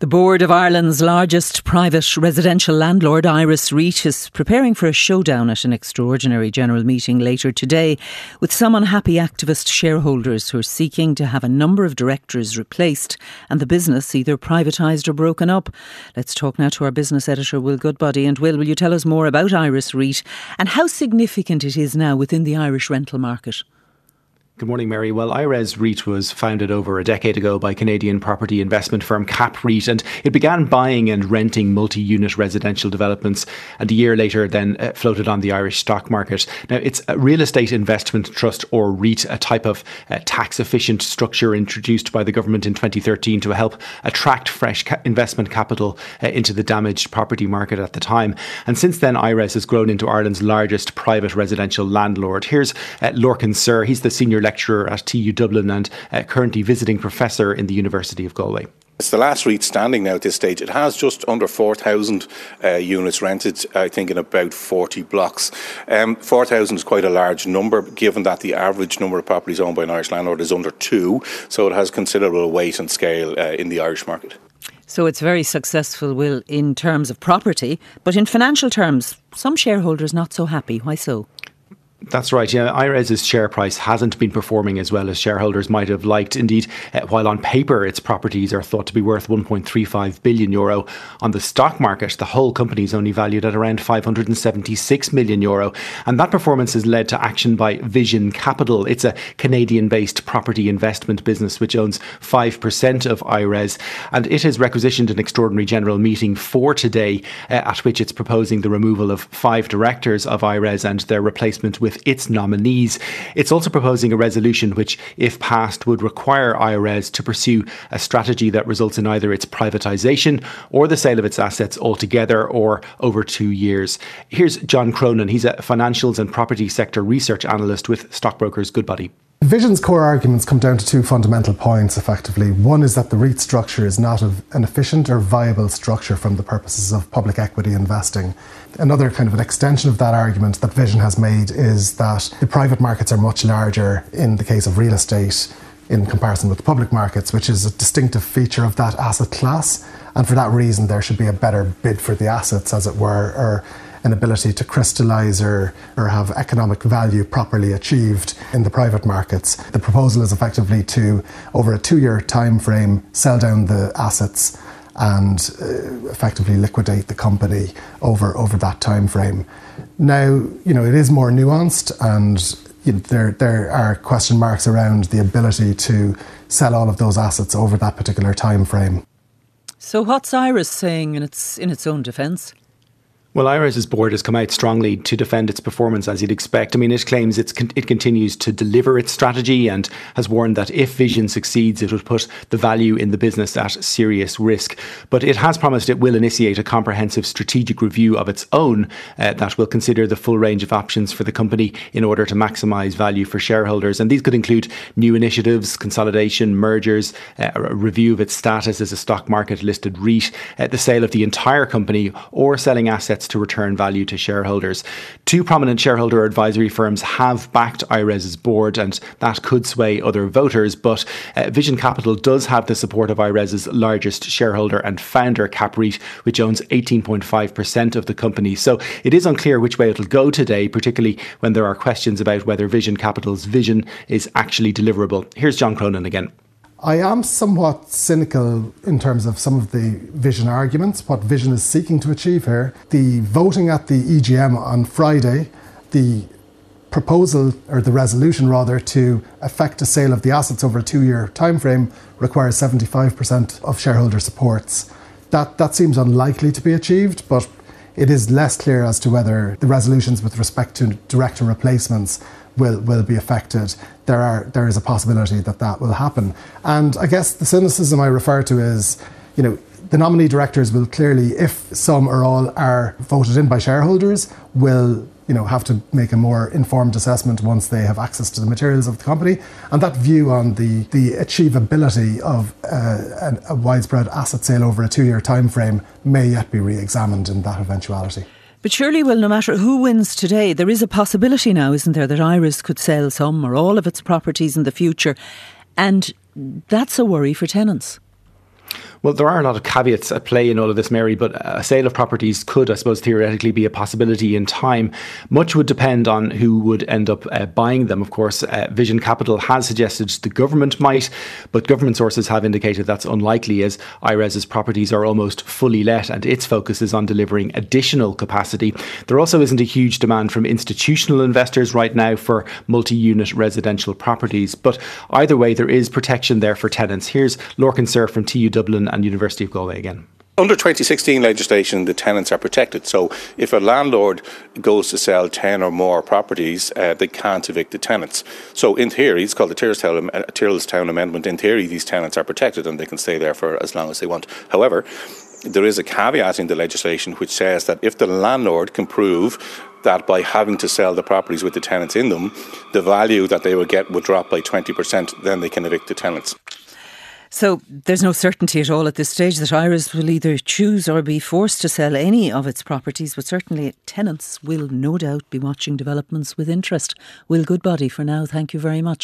The board of Ireland's largest private residential landlord, IRES REIT, is preparing for a showdown at an extraordinary general meeting later today with some unhappy activist shareholders who are seeking to have a number of directors replaced and the business either privatised or broken up. Let's talk now to our business editor, Will Goodbody. And Will, will you tell us more about IRES REIT and how significant it is now within the Irish rental market? Good morning, Mary. Well, IRES REIT was founded over a decade ago by Canadian property investment firm CapREIT, and it began buying and renting multi unit residential developments, and a year later then uh, floated on the Irish stock market. Now, it's a real estate investment trust or REIT, a type of uh, tax efficient structure introduced by the government in 2013 to help attract fresh ca- investment capital uh, into the damaged property market at the time. And since then, IRES has grown into Ireland's largest private residential landlord. Here's uh, Lorcan Sirr, he's the senior lecturer at TU Dublin and uh, currently visiting professor in the University of Galway. It's the last REIT standing now at this stage. It has just under 4,000 uh, units rented, I think, in about 40 blocks. Um, 4,000 is quite a large number, given that the average number of properties owned by an Irish landlord is under two, so it has considerable weight and scale uh, in the Irish market. So it's very successful, Will, in terms of property, but in financial terms, some shareholders not so happy. Why so? That's right. Yeah, IRES's share price hasn't been performing as well as shareholders might have liked. Indeed, uh, while on paper its properties are thought to be worth 1.35 billion euro, on the stock market the whole company is only valued at around 576 million euro. And that performance has led to action by Vision Capital. It's a Canadian-based property investment business which owns 5% of IRES, and it has requisitioned an extraordinary general meeting for today, uh, at which it's proposing the removal of five directors of IRES and their replacement with with its nominees. It's also proposing a resolution which, if passed, would require IRES to pursue a strategy that results in either its privatisation or the sale of its assets altogether or over two years. Here's John Cronin. He's a financials and property sector research analyst with Stockbrokers Goodbody. Vision's core arguments come down to two fundamental points, effectively. One is that the REIT structure is not an efficient or viable structure from the purposes of public equity investing. Another kind of an extension of that argument that Vision has made is that the private markets are much larger in the case of real estate in comparison with the public markets, which is a distinctive feature of that asset class. And for that reason, there should be a better bid for the assets, as it were, or an ability to crystallize or, or have economic value properly achieved in the private markets. The proposal is effectively to, over a two year time frame, sell down the assets and uh, effectively liquidate the company over, over that time frame. Now, you know, it is more nuanced and you know, there, there are question marks around the ability to sell all of those assets over that particular time frame. So, what's IRES saying in its in its own defence? Well, IRES's board has come out strongly to defend its performance, as you'd expect. I mean, it claims it's con- it continues to deliver its strategy and has warned that if Vision succeeds, it would put the value in the business at serious risk. But it has promised it will initiate a comprehensive strategic review of its own uh, that will consider the full range of options for the company in order to maximise value for shareholders. And these could include new initiatives, consolidation, mergers, uh, a review of its status as a stock market listed REIT, uh, the sale of the entire company, or selling assets to return value to shareholders. Two prominent shareholder advisory firms have backed IRES's board, and that could sway other voters. But uh, Vision Capital does have the support of IRES's largest shareholder and founder, CapREIT, which owns 18.5% of the company. So it is unclear which way it'll go today, particularly when there are questions about whether Vision Capital's vision is actually deliverable. Here's John Cronin again. I am somewhat cynical in terms of some of the Vision arguments, what Vision is seeking to achieve here. The voting at the EGM on Friday, the proposal or the resolution rather to effect a sale of the assets over a two-year timeframe requires 75% of shareholder supports. That that seems unlikely to be achieved, but it is less clear as to whether the resolutions with respect to director replacements will, will be affected. There, are, there is a possibility that that will happen. And I guess the cynicism I refer to is, you know, the nominee directors will clearly, if some or all are voted in by shareholders, will you know have to make a more informed assessment once they have access to the materials of the company, and that view on the the achievability of uh, a, a widespread asset sale over a two-year time frame may yet be re-examined in that eventuality. But surely, well, no matter who wins today, there is a possibility now, isn't there, that IRES could sell some or all of its properties in the future, and that's a worry for tenants. Well, there are a lot of caveats at play in all of this, Mary, but a sale of properties could, I suppose, theoretically be a possibility in time. Much would depend on who would end up uh, buying them. Of course, uh, Vision Capital has suggested the government might, but government sources have indicated that's unlikely as IRES's properties are almost fully let and its focus is on delivering additional capacity. There also isn't a huge demand from institutional investors right now for multi unit residential properties, but either way, there is protection there for tenants. Here's Lorcan Sirr from TU Dublin and University of Galway again. Under 2016 legislation, the tenants are protected. So if a landlord goes to sell 10 or more properties, uh, they can't evict the tenants. So in theory, it's called the Tyrrellstown Amendment. In theory, these tenants are protected and they can stay there for as long as they want. However, there is a caveat in the legislation which says that if the landlord can prove that by having to sell the properties with the tenants in them, the value that they would get would drop by 20%, then they can evict the tenants. So there's no certainty at all at this stage that IRES will either choose or be forced to sell any of its properties, but certainly tenants will no doubt be watching developments with interest. Will Goodbody, for now, thank you very much.